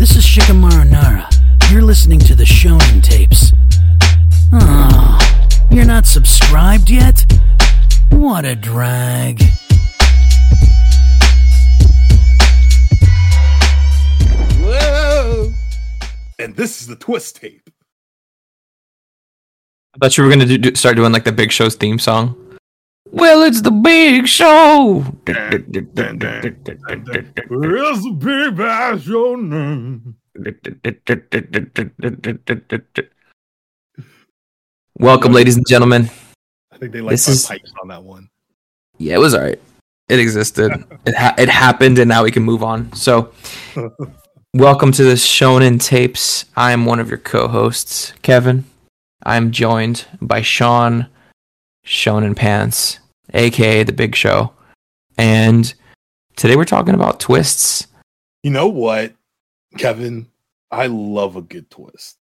This is Shikamaru Nara. You're listening to the Shonen Tapes. Oh, you're not subscribed yet? What a drag. Whoa! And this is the twist tape. I thought you were gonna do, do, start doing like the Big Show's theme song. Well, it's the Big Show. Where's the big bass your name? Welcome, ladies and gentlemen. I think they like This my is- pipes on that one. Yeah, it was alright. It existed. it ha- it happened, and now we can move on. So, welcome to the Shonen Tapes. I am one of your co-hosts, Kevin. I'm joined by Sean, Shonen Pants, aka the Big Show, and today we're talking about twists. You know what, Kevin? I love a good twist.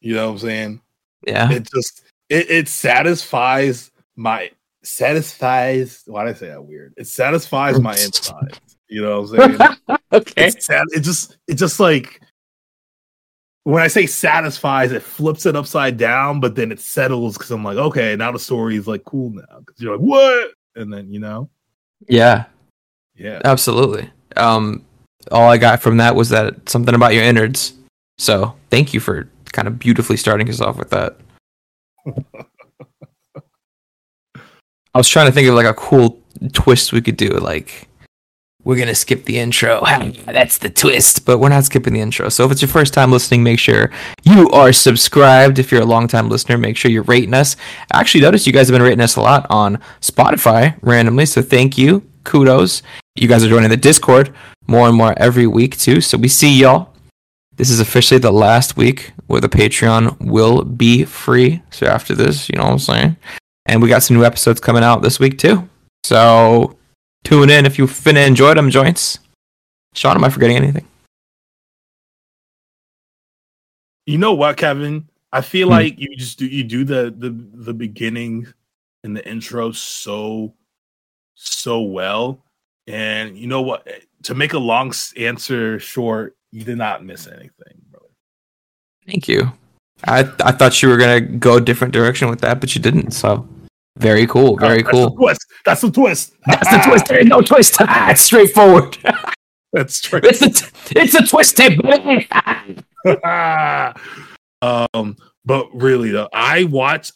You know what I'm saying? Yeah, It just it, it satisfies my satisfies why did I say that weird? It satisfies my insides. You know what I'm saying? okay. It's sad. It just it just like when I say satisfies, it flips it upside down, but then it settles because I'm like, okay, now the story is like cool now. Because you're like, what? And then you know, Yeah, yeah. absolutely. Um, all I got from that was that something about your innards. So thank you for kind of beautifully starting us off with that. I was trying to think of like a cool twist we could do, like we're gonna skip the intro. That's the twist, but we're not skipping the intro. So if it's your first time listening, make sure you are subscribed. If you're a long time listener, make sure you're rating us. I actually noticed you guys have been rating us a lot on Spotify randomly, so thank you. Kudos. You guys are joining the Discord more and more every week too. So we see y'all. This is officially the last week where the Patreon will be free. So after this, you know what I'm saying? And we got some new episodes coming out this week too. So tune in if you finna enjoy them joints. Sean, am I forgetting anything? You know what, Kevin? I feel Hmm. like you just do you do the the the beginning and the intro so so well, and you know what? To make a long answer short, you did not miss anything, brother. Thank you. I I thought you were gonna go a different direction with that, but you didn't. So very cool. Very That's cool. Twist. That's the twist. That's the twist. There ain't no twist. Ah, it's straightforward. That's true. it's the it's a twist tape. um, but really though, I watched.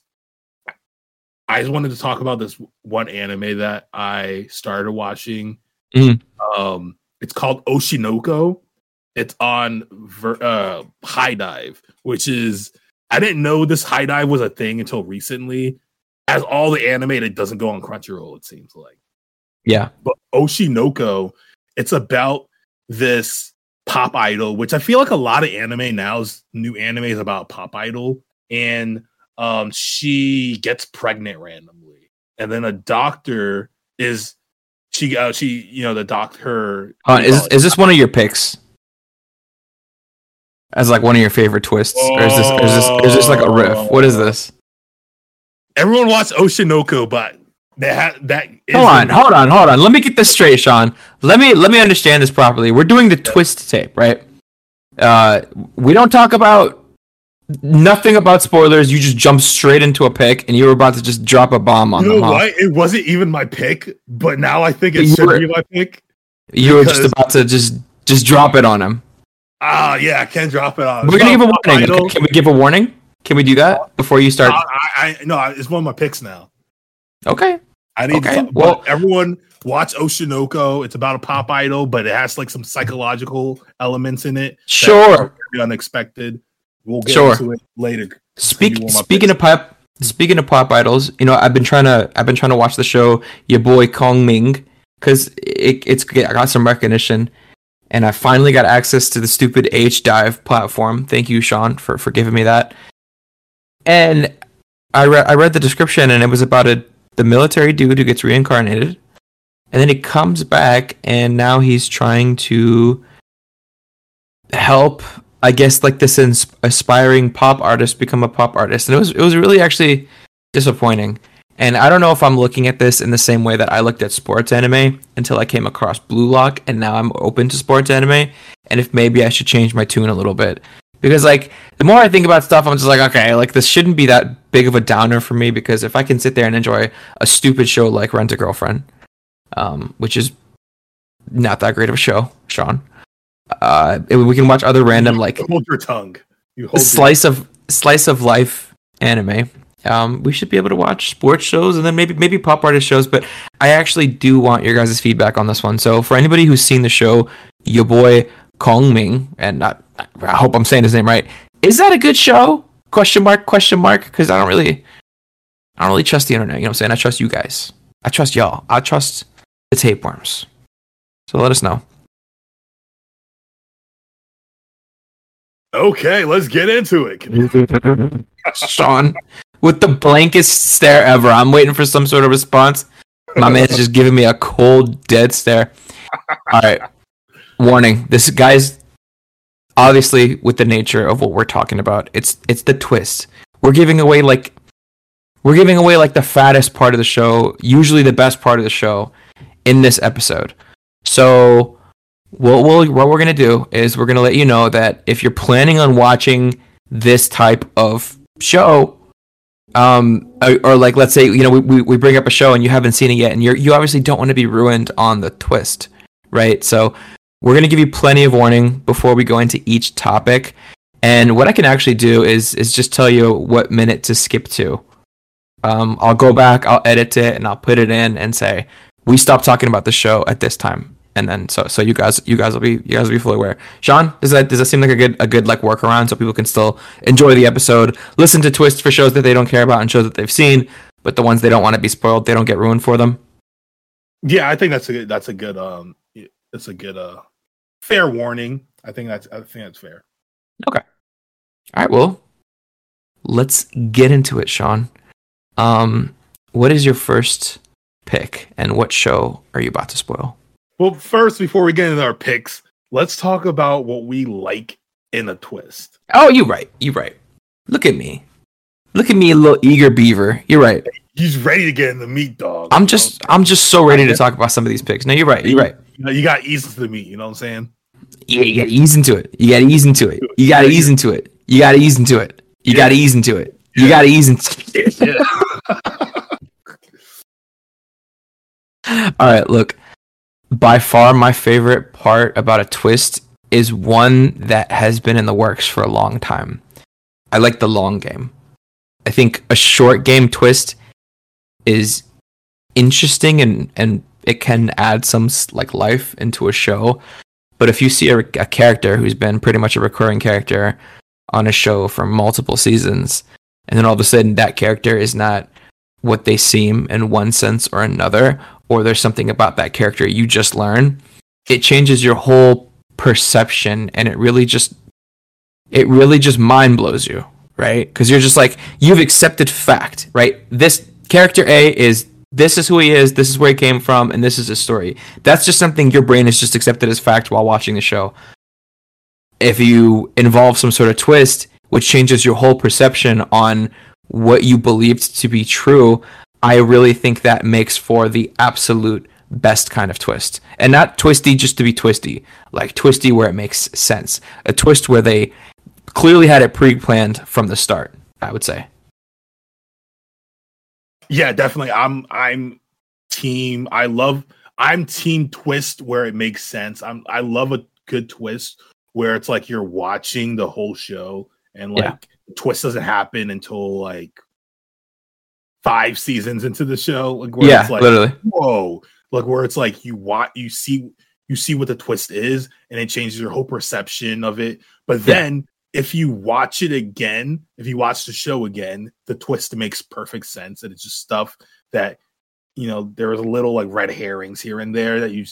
I just wanted to talk about this one anime that I started watching. Mhm. Um, it's called Oshinoko. It's on Ver, uh, HIDIVE, which is I didn't know this HIDIVE was a thing until recently. As all the anime that doesn't go on Crunchyroll, it seems like yeah. but Oshinoko, it's about this pop idol, which I feel like a lot of anime now's new anime is about pop idol, and um, she gets pregnant randomly, and then a doctor is she uh, she you know the doctor Uh, is is this one of your picks? As like one of your favorite twists, or is this is this or is this like a riff? What is this? Everyone watch Oshinoko, but that ha- that Hold on, hold on, hold on. Let me get this straight, Sean. Let me let me understand this properly. We're doing the twist tape, right? Uh, we don't talk about nothing about spoilers. You just jump straight into a pick, and you were about to just drop a bomb on You them. know huh? what? It wasn't even my pick, but now I think it You should were- be my pick. You were just about to just just drop it on him. Ah, yeah, I can't drop it on. We're gonna give a warning. Can we give a warning? Can we do that before you start? I, I, no, it's one of my picks now. Okay. I need Okay, talk, well- everyone watch Oshinoko. It's about a pop idol, but it has like some psychological elements in it. Sure. very unexpected. We'll get Sure. into it later. Speak, speaking picks? of pop, speaking of pop idols, you know, I've been trying to, I've been trying to watch the show Your Boy Kong Ming because it, it's I got some recognition, and I finally got access to the stupid H Dive platform. Thank you, Sean, for for giving me that. And I read, I read the description, and it was about a the military dude who gets reincarnated, and then he comes back, and now he's trying to help I guess like this ins- aspiring pop artist become a pop artist, and it was it was really actually disappointing. And I don't know if I'm looking at this in the same way that I looked at sports anime until I came across Blue Lock, and now I'm open to sports anime. And if maybe I should change my tune a little bit. Because, like, the more I think about stuff, I'm just like, okay, like, this shouldn't be that big of a downer for me. Because if I can sit there and enjoy a stupid show like Rent a Girlfriend, um, which is not that great of a show, Sean, uh, we can watch other random, like, hold your tongue. You hold your- slice of slice of life anime. Um, we should be able to watch sports shows and then maybe maybe pop artist shows. But I actually do want your guys' feedback on this one. So for anybody who's seen the show, your boy Kong Ming, and not, I hope I'm saying his name right. Is that a good show? Question mark? Question mark? Because I don't really, I don't really trust the internet. You know what I'm saying? I trust you guys. I trust y'all. I trust the tapeworms. So let us know. Okay, let's get into it. Sean, with the blankest stare ever. I'm waiting for some sort of response. My man's just giving me a cold, dead stare. All right. Warning. This guy's obviously with the nature of what we're talking about. It's it's the twist. We're giving away like we're giving away like the fattest part of the show, usually the best part of the show in this episode. So what we'll, what we're gonna do is we're gonna let you know that if you're planning on watching this type of show, um, or, like let's say you know we, we, we bring up a show and you haven't seen it yet, and you you obviously don't want to be ruined on the twist, right? So we're gonna give you plenty of warning before we go into each topic. And what I can actually do is is just tell you what minute to skip to. Um, I'll go back, I'll edit it, and I'll put it in and say we stop talking about the show at this time and then so so you guys you guys will be you guys will be fully aware. Sean, does that does that seem like a good a good like workaround so people can still enjoy the episode, listen to twists for shows that they don't care about and shows that they've seen, but the ones they don't want to be spoiled, they don't get ruined for them. Yeah, I think that's a good, that's a good um it's a good uh fair warning. I think that's I think that's fair. Okay. All right, well, let's get into it, Sean. Um, what is your first pick, and what show are you about to spoil? Well, first before we get into our picks, let's talk about what we like in a twist. Oh, you're right, You're right. Look at me, look at me, a little eager beaver. You're right. He's ready to get in the meat, dog. I'm just, I'm just so ready to talk about some of these picks. No, you're right. You're right. You, know, you got ease into the meat. You know what I'm saying? Yeah, you gotta ease into it. You gotta ease into it. You gotta ease into it. You gotta ease into it. You gotta ease into it. You gotta ease into it. Yeah. All right, look. By far, my favorite part about a twist is one that has been in the works for a long time. I like the long game. I think a short game twist is interesting and and it can add some like life into a show. But if you see a, a character who's been pretty much a recurring character on a show for multiple seasons, and then all of a sudden that character is not what they seem in one sense or another, or there's something about that character you just learn, it changes your whole perception and it really just it really just mind blows you, right? Because you're just like you've accepted fact, right? This character A is this is who he is, this is where he came from, and this is his story. That's just something your brain has just accepted as fact while watching the show. If you involve some sort of twist, which changes your whole perception on what you believed to be true, I really think that makes for the absolute best kind of twist. And not twisty just to be twisty, like twisty where it makes sense. A twist where they clearly had it pre planned from the start, I would say. Yeah, definitely. I'm I'm team. I love I'm team twist where it makes sense. I'm I love a good twist where it's like you're watching the whole show and like Yeah. twist doesn't happen until like five seasons into the show. Like where yeah, it's like literally. whoa like where it's like you watch you see you see what the twist is and it changes your whole perception of it but then if you watch it again if you watch the show again the twist makes perfect sense. And it's just stuff that you know there was a little like red herrings here and there that you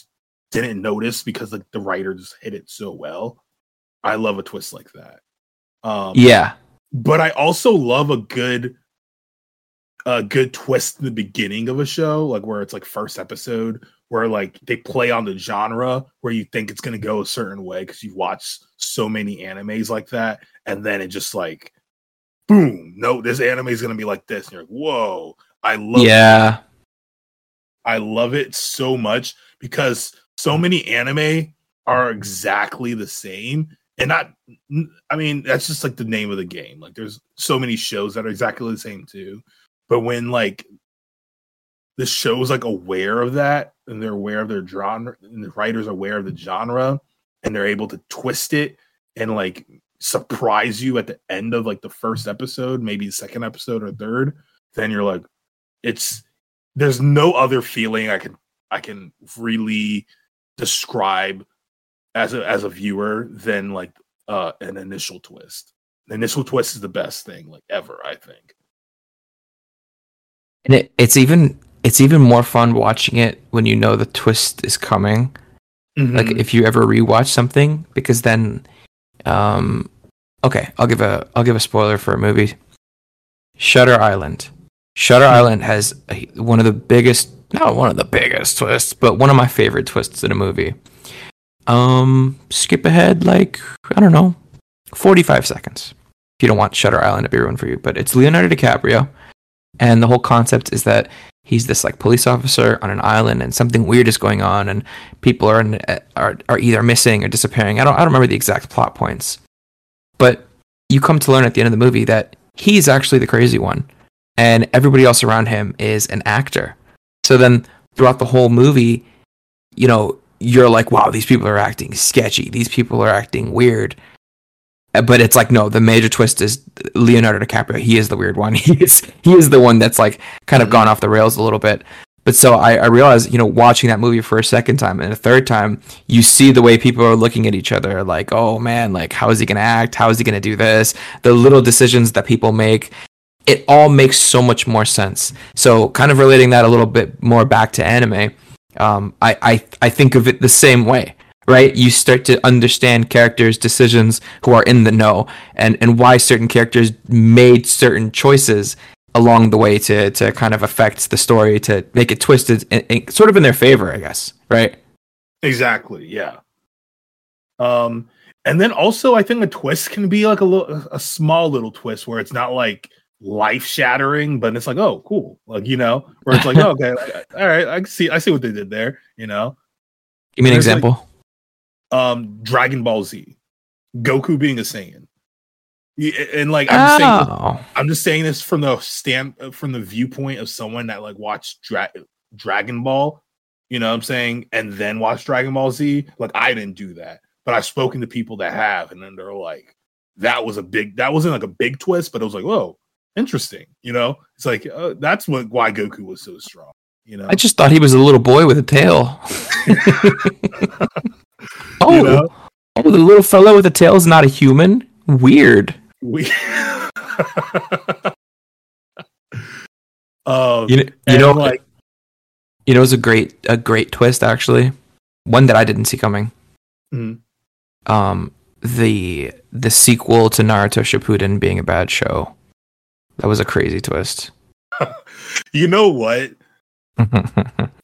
didn't notice because like the writer just hit it so well. I love a twist like that. Um Yeah. but I also love a good a good twist in the beginning of a show, like where it's like first episode, where like they play on the genre where you think it's gonna go a certain way because you've watched so many animes like that, and then it just like boom, no, this anime is gonna be like this, and you're like, whoa. I love yeah. I love it so much because so many anime are exactly the same. And not, I mean, that's just like the name of the game. Like, there's so many shows that are exactly the same too. But when like the show's like aware of that and they're aware of their genre, and the writer's aware of the genre, and they're able to twist it and like surprise you at the end of like the first episode, maybe the second episode or third, then you're like, it's there's no other feeling I can I can really describe as a as a viewer than like uh an initial twist. The initial twist is the best thing like ever, I think. And it, it's even it's even more fun watching it when you know the twist is coming. Like Mhm. if you ever rewatch something, because then, um, okay, I'll give a I'll give a spoiler for a movie. Shutter Island. Shutter Island has a, one of the biggest, not one of the biggest twists, but one of my favorite twists in a movie. Um, skip ahead like I don't know, forty five seconds. If you don't want Shutter Island to be ruined for you, but it's Leonardo DiCaprio, and the whole concept is that he's this like police officer on an island, and something weird is going on, and people are in, are are either missing or disappearing. I don't I don't remember the exact plot points, but you come to learn at the end of the movie that he's actually the crazy one, and everybody else around him is an actor. So then throughout the whole movie, you know, you're like, wow, these people are acting sketchy. These people are acting weird. Uh, But it's like no, the major twist is Leonardo DiCaprio. He is the weird one. He is he is the one that's like kind of gone off the rails a little bit. But so I, I realized, you know, watching that movie for a second time and a third time, you see the way people are looking at each other, like, oh man, like how is he gonna act? How is he gonna do this? The little decisions that people make, it all makes so much more sense. So kind of relating that a little bit more back to anime, um, I, I I think of it the same way. Right, you start to understand characters' decisions who are in the know, and and why certain characters made certain choices along the way to to kind of affect the story to make it twisted and, and sort of in their favor, I guess. Right? Exactly. Yeah. Um, and then also I think a twist can be like a little, a small little twist where it's not like life shattering, but it's like, oh, cool, like you know, where it's like, oh, okay, like, all right, I see, I see what they did there, you know. Give me an There's, like- example. Um, Dragon Ball Z, Goku being a Saiyan, and like I'm just saying, oh, I'm just saying this from the stand from the viewpoint of someone that like watched Dra- Dragon Ball, you know what I'm saying, and then watched Dragon Ball Z. Like I didn't do that, but I've spoken to people that have, and then they're like, that was a big, that wasn't like a big twist, but it was like, whoa, interesting, you know? It's like uh, that's what why Goku was so strong, you know? I just thought he was a little boy with a tail. oh, You know? oh, the little fellow with the tail is not a human. Weird. we. um, You know, you know, like you know, it's a great, a great twist actually. One that I didn't see coming. Mhm. Um, the the sequel to Naruto Shippuden being a bad show. That was a crazy twist. you know what?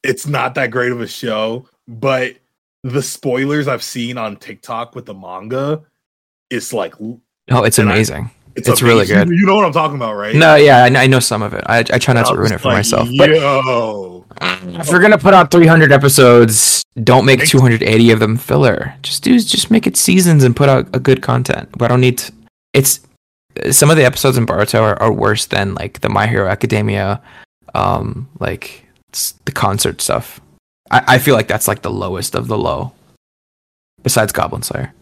it's not that great of a show, but the spoilers I've seen on TikTok with the manga, it's like oh, it's And I- amazing. it's, It's really good. You know what I'm talking about, right? No, yeah, I, I know some of it. I, I try not to ruin it for like, myself. But Yo, if we're gonna put out 300 episodes, don't make Make- 280 of them filler. Just do, just make it seasons and put out a good content. But I don't need. To, it's some of the episodes in Boruto are, are worse than like the My Hero Academia, um, like the concert stuff. I, I feel like that's like the lowest of the low, besides Goblin Slayer.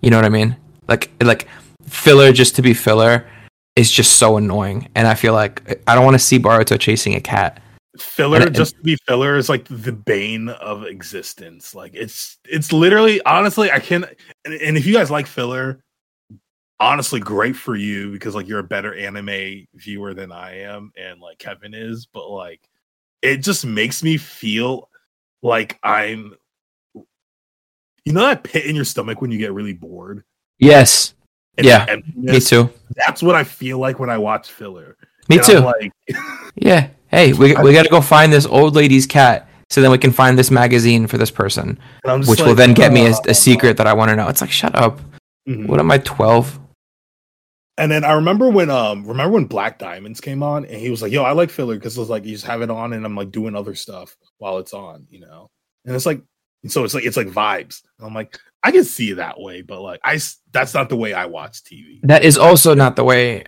You know what I mean? Like like filler just to be filler is just so annoying, and I feel like I don't want to see Boruto chasing a cat. filler And- just to be filler is like the bane of existence. Like it's it's literally honestly I can and, and if you guys like filler, honestly great for you because like you're a better anime viewer than I am and like Kevin is, but like it just makes me feel like I'm you know that pit in your stomach when you get really bored? Yes, And Yeah, me too. That's what I feel like when I watch filler. Me And too. I'm like yeah. Hey, we we got to go find this old lady's cat, so then we can find this magazine for this person, which will then get me a, a secret that I want to know. It's like, shut up. Mhm. What am I, twelve? And then I remember when um remember when Black Diamonds came on and he was like, "Yo, I like filler because it's like you just have it on and I'm like doing other stuff while it's on, you know." And it's like so it's like it's like vibes. And I'm like, I can see it that way, but like I that's not the way I watch TV. That is also not the way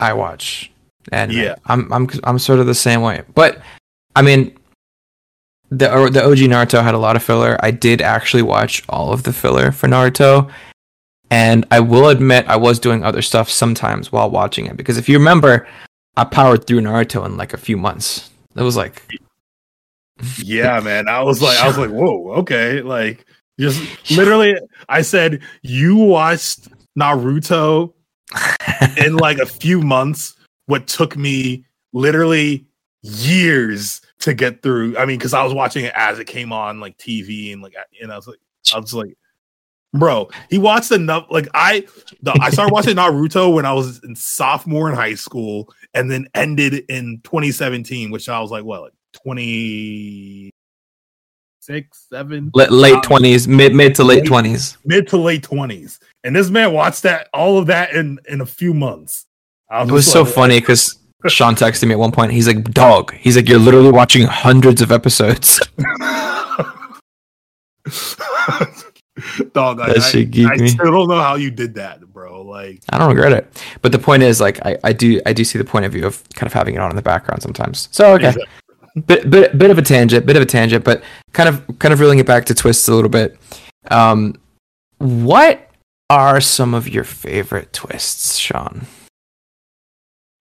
I watch And Yeah. I'm I'm I'm sort of the same way. But I mean the or the OG Naruto had a lot of filler. I did actually watch all of the filler for Naruto. And I will admit I was doing other stuff sometimes while watching it because if you remember I powered through Naruto in like a few months. It was like Yeah, man. I was like, I was like, whoa, okay. Like just literally I said, you watched Naruto in like a few months, what took me literally years to get through. I mean, because I was watching it as it came on like TV and like and I was like, I was like, bro, he watched enough. Like I, the, I started watching Naruto when I was in sophomore in high school, and then ended in 2017, which I was like, what, like 26, seven, la- late Um, twenties, mid mid to late late- twenties. mid to late 20s, and this man watched that all of that in in a few months. I It was just so like, funny because Sean texted me at one point. He's like, "Dog." He's like, "You're literally watching hundreds of episodes." Dog, I, That shit geeked I, still don't know how you did that, bro. Like, I don't regret it. But the point is, like, I, I do I do see the point of view of kind of having it on in the background sometimes. So okay, bit bit bit of a tangent, bit of a tangent, but kind of kind of reeling it back to twists a little bit. Um, what are some of your favorite twists, Sean?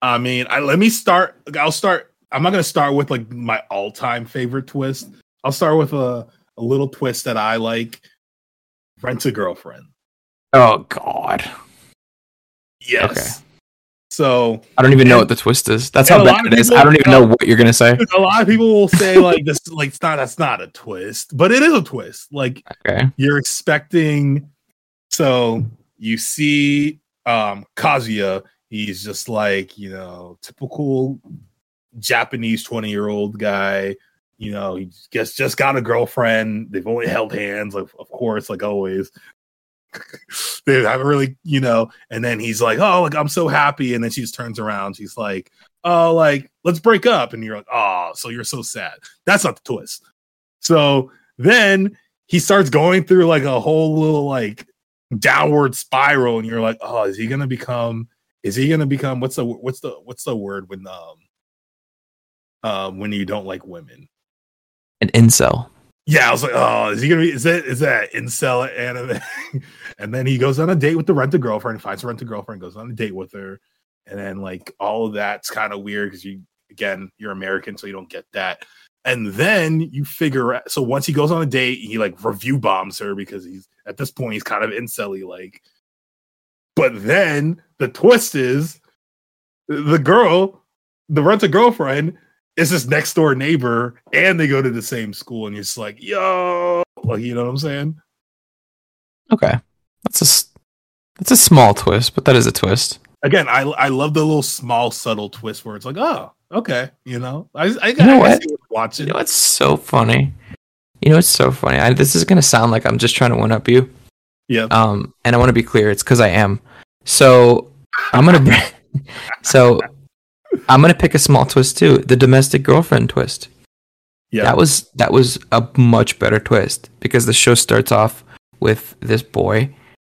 I mean, I, let me start. I'll start. I'm not gonna start with like my all-time favorite twist. I'll start with a a little twist that I like. Rent a girlfriend. Oh God, Yes. Okay. So I don't even know what the twist is. That's how bad it is. I don't even know what you're gonna say. a lot of people will say like this, like it's not. That's not a twist, but it is a twist. Like Okay. you're expecting so you see um kazuya he's just like you know typical japanese 20 year old guy you know he just just got a girlfriend. They've only held hands like of course like always. They haven't really you know and then he's like oh like i'm so happy. And then she just turns around. She's like oh like let's break up. And you're like oh so you're so sad. That's not the twist. So then he starts going through like a whole little like downward spiral. And you're like oh is he gonna become is he gonna become what's the what's the what's the word when um um when you don't like women An incel. yeah i was like oh is he gonna be is that is that incel anime? And then he goes on a date with the rent a girlfriend finds a rent a girlfriend goes on a date with her. And then like all of that's kind of weird because you again you're american so you don't get that. And then you figure out so once he goes on a date he like review bombs her because he's at this point he's kind of incelly like. But then the twist is the girl the rent a girlfriend is his next door neighbor and they go to the same school and just like yo like you know what i'm saying Okay. That's a that's a small twist, but that is a twist. again i i love the little small subtle twist where it's like oh okay you know i i, You know I, I what? see what you're watching You know it's so funny? You know it's so funny? I, this is gonna sound like I'm just trying to one up you. yeah Um, and I want to be clear, it's because I am. So I'm gonna so I'm gonna pick a small twist too, the domestic girlfriend twist. yeah That was that was a much better twist because the show starts off with this boy,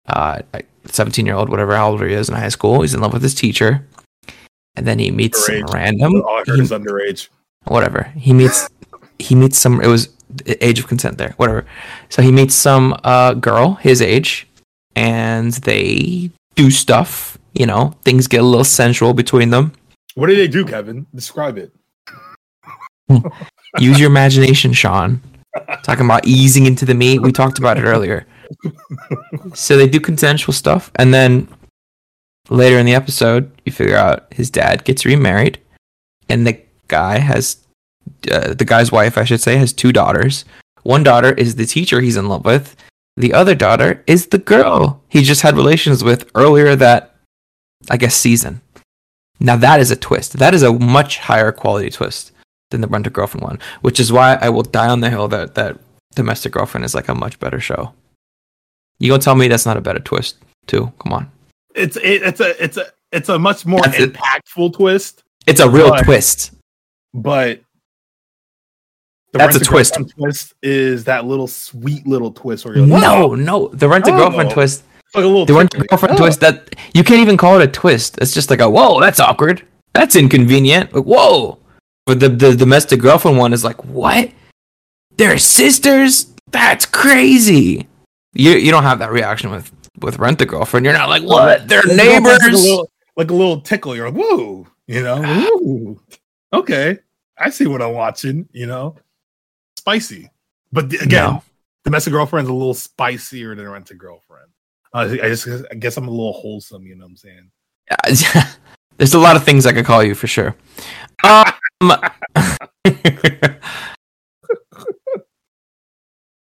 uh, 17 year old, whatever how old he is in high school. He's in love with his teacher, and then he meets some random i heard he- it's underage whatever. He meets he meets some it was age of consent there, whatever. So he meets some uh girl his age and they do stuff, you know, things get a little sensual between them. What did they do kevin describe it Use your imagination, Sean. Talking about easing into the meat, we talked about it earlier. So they do consensual stuff and then later in the episode, you figure out his dad gets remarried and the guy has uh, the guy's wife, I should say, has two daughters. One daughter is the teacher he's in love with. The other daughter is the girl he just had relations with earlier that, I guess, season. Now that is a twist. That is a much higher quality twist than the Rent a Girlfriend one, which is why I will die on the hill that that Domestic Girlfriend is like a much better show. You gonna tell me that's not a better twist too? Come on. it's it, it's a it's a it's a much more That's it. impactful twist, It's a real But- twist. but the That's a rent-a-girlfriend twist is that little sweet little twist where you're like, No, oh, no, the rent a Oh. girlfriend twist. Like a little The rent a tickle. girlfriend Oh. twist that you can't even call it a twist. It's just like a whoa, that's awkward. That's inconvenient. Like, whoa. But the the domestic girlfriend one is like, what? They're sisters? That's crazy. You you don't have that reaction with with rent a girlfriend. You're not like, what? They're neighbors. Like a, little, like a little tickle. You're like, whoa, you know, Ooh. okay, I see what I'm watching. You know, spicy. But the- again, No. domestic girlfriend's a little spicier than rent a girlfriend. Uh, I just, I guess I'm a little wholesome. You know what I'm saying? There's a lot of things I could call you for sure. Um,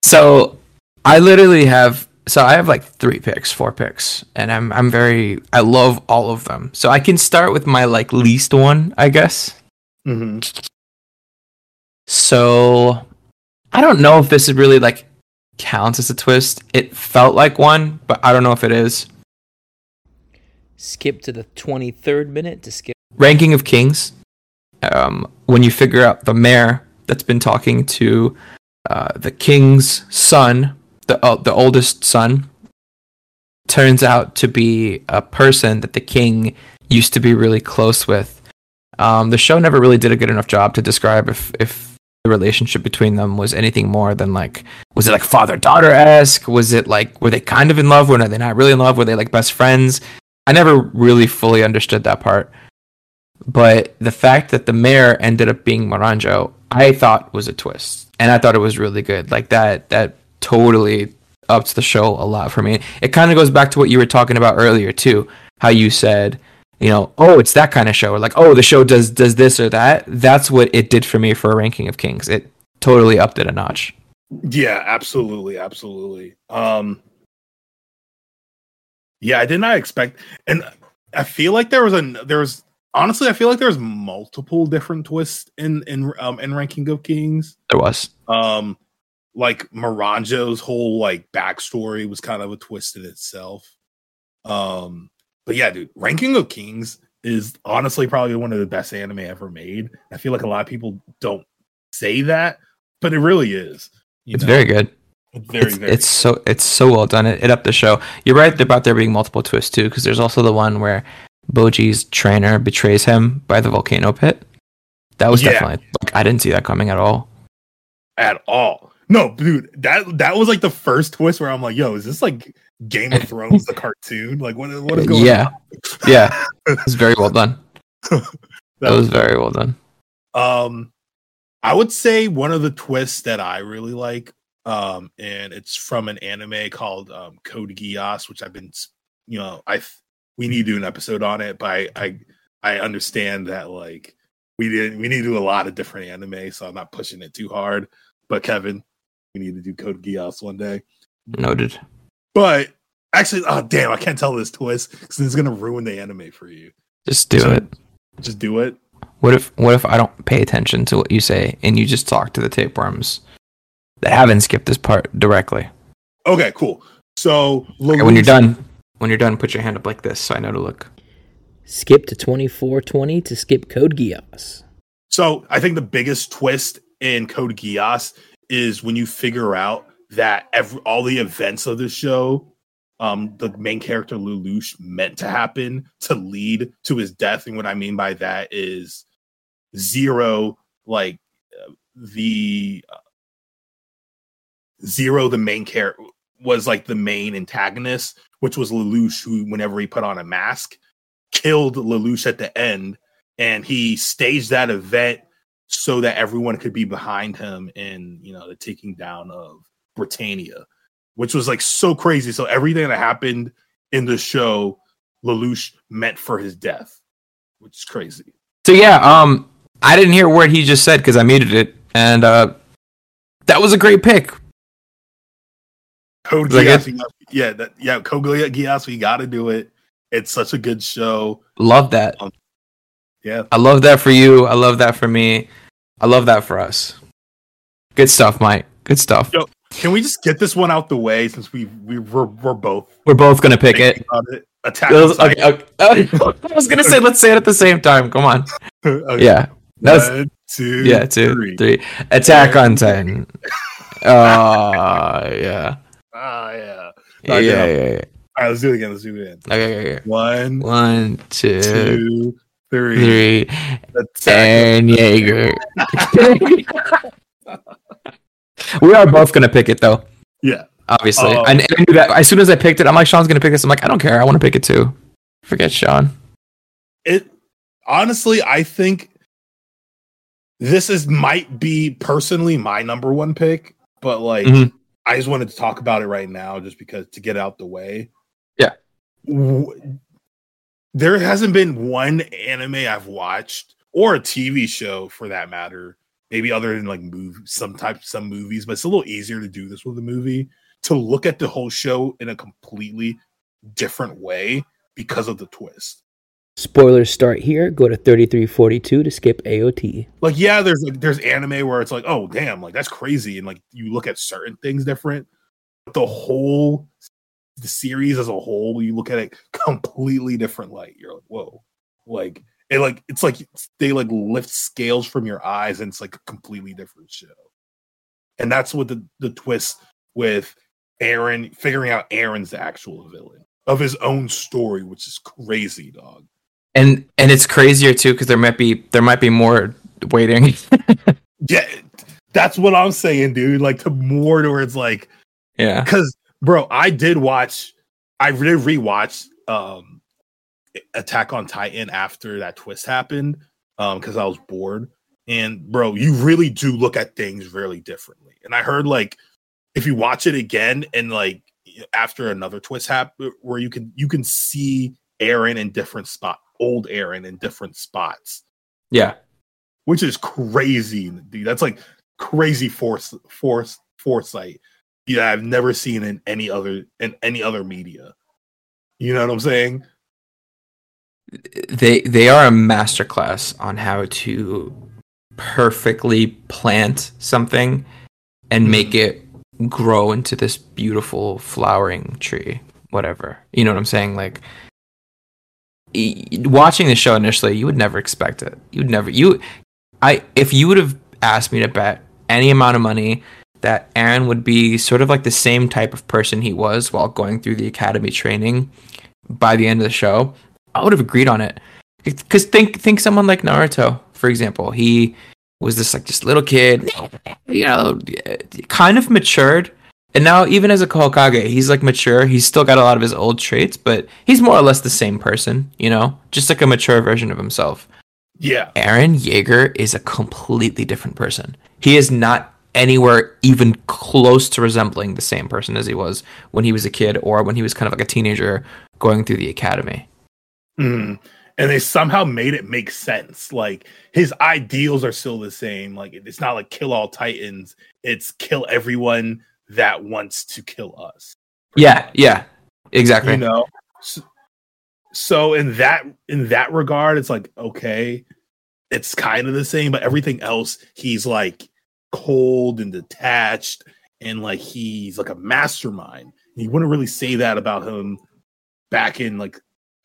so I literally have so I have like three picks, four picks, and I'm I'm very I love all of them. So I can start with my like least one, I guess. Mm-hmm. So I don't know if this is really like counts as a twist. It felt like one, but I don't know if it is. Skip to the 23rd minute to skip. ranking of kings um, when you figure out the mayor that's been talking to uh, the king's son the, uh, the oldest son turns out to be a person that the king used to be really close with um, the show never really did a good enough job to describe if, if the relationship between them was anything more than like was it like father daughter esque was it like were they kind of in love? Were they not really in love? Were they like best friends? I never really fully understood that part. But the fact that the mayor ended up being Miranjo, I thought was a twist, and I thought it was really good. Like that, that totally ups the show a lot for me. It kind of goes back to what you were talking about earlier too, how you said, you know, oh, it's that kind of show, or like, oh, the show does does this or that. That's what it did for me for a ranking of kings. It totally upped it a notch. Yeah, absolutely, absolutely. Um Yeah, I did not expect and I feel like there was a there was honestly I feel like there's multiple different twists in in um in Ranking of Kings. There was. Um like Miranjo's whole like backstory was kind of a twist in itself. Um but yeah, dude, Ranking of Kings is honestly probably one of the best anime ever made. I feel like a lot of people don't say that, but it really is. you It's know? very good. It's very, it's, very. it's so it's so well done. It, it upped the show. You're right about there being multiple twists too, because there's also the one where Bojji's trainer betrays him by the volcano pit. That was Yeah. definitely like I didn't see that coming at all. at all. No, dude, that that was like the first twist where I'm like, "Yo, is this like Game of Thrones, the cartoon? Like, what what is going yeah, yeah, it was very well done. on?" That was very well done. Um, I would say one of the twists that I really like, um, and it's from an anime called um, Code Geass, which I've been, you know, I we need to do an episode on it, but I I, I understand that like we didn't we need to do a lot of different anime, so I'm not pushing it too hard. But Kevin, we need to do Code Geass one day. Noted. But actually, oh damn, I can't tell this twist because it's gonna ruin the anime for you. Just do So- it. Just do it. What if what if I don't pay attention to what you say and you just talk to the tapeworms that haven't skipped this part directly? Okay, cool. So Okay, when you're done, when you're done, put your hand up like this so I know to look. Skip to 2420 to skip Code Geass. So I think the biggest twist in Code Geass is when you figure out that every all the events of the show, um, the main character Lelouch meant to happen to lead to his death. And what I mean by that is zero, like the uh, zero, the main character was like the main antagonist, which was Lelouch, who whenever he put on a mask, killed Lelouch at the end and he staged that event so that everyone could be behind him in you know the taking down of Britannia, which was like so crazy. So everything that happened in the show, Lelouch meant for his death, which is crazy. So yeah, um, I didn't hear a word he just said because I muted it, and uh, that was a great pick. Code Geass, good? yeah, that, yeah, Code Geass, we got to do it. It's such a good show. Love that. Yeah, I love that for you. I love that for me. I love that for us. Good stuff, Mike. Good stuff. Yo. Can we just get this one out the way since we we we're, we're both We're both gonna pick it. it? Attack. Was- okay, okay. I was gonna say let's say it at the same time. Come on. Okay. Yeah. That was One, two, yeah, two, three. three. Attack on Titan. Oh yeah. Ah, yeah. Yeah, I yeah, know. yeah, yeah. All right, let's do it again. Let's do it again. Okay, okay, okay. One, One, two, two, three. three. Attack. And Jaeger. We are both gonna pick it though. Yeah. Obviously, Oh. and, and I knew that as soon as I picked it, I'm like, Sean's gonna pick this. I'm like, I don't care. I want to pick it too. Forget Sean. It honestly, I think this is might be personally my number one pick, but like Mhm. I just wanted to talk about it right now just because to get out the way. Yeah. W- There hasn't been one anime I've watched or a TV show for that matter, maybe other than like move some type some movies, but it's a little easier to do this with a movie to look at the whole show in a completely different way because of the twist. Spoilers start here. Go to 3342 to skip AOT. like yeah there's like there's anime where it's like oh damn like that's crazy and like you look at certain things different but the whole the series as a whole you look at it completely different light you're like whoa like it like it's like they like lift scales from your eyes and it's like a completely different show and that's what the the twist with eren figuring out eren's the actual villain of his own story which is crazy dog And and it's crazier too because there might be there might be more waiting. yeah that's what i'm saying dude like the more towards like yeah. because bro i did watch i did rewatch um attack on titan after that twist happened um because i was bored and bro you really do look at things really differently and i heard like if you watch it again and like after another twist happen where you can you can see eren in different spot old eren in different spots Yeah. which is crazy, dude. That's like crazy force force foresight. Yeah, I've never seen in any other in any other media. You know what I'm saying? They they are a masterclass on how to perfectly plant something and make mm-hmm. it grow into this beautiful flowering tree. Whatever. You know what I'm saying? Like e- watching the show initially, you would never expect it. You'd never you I if you would have asked me to bet any amount of money that Eren would be sort of like the same type of person he was while going through the academy training by the end of the show, I would have agreed on it. Because think think someone like Naruto, for example. He was this like just little kid, you know, kind of matured. And now even as a Hokage, he's like mature. He's still got a lot of his old traits, but he's more or less the same person, you know, just like a mature version of himself. Yeah. Eren Yeager is a completely different person. He is not anywhere even close to resembling the same person as he was when he was a kid or when he was kind of like a teenager going through the academy. Mhm. And they somehow made it make sense. Like his ideals are still the same. Like it's not like kill all titans. It's kill everyone that wants to kill us. Yeah, yeah, exactly. you know so, so in that in that regard it's like okay it's kind of the same but everything else he's like cold and detached and like he's like a mastermind you wouldn't really say that about him back in like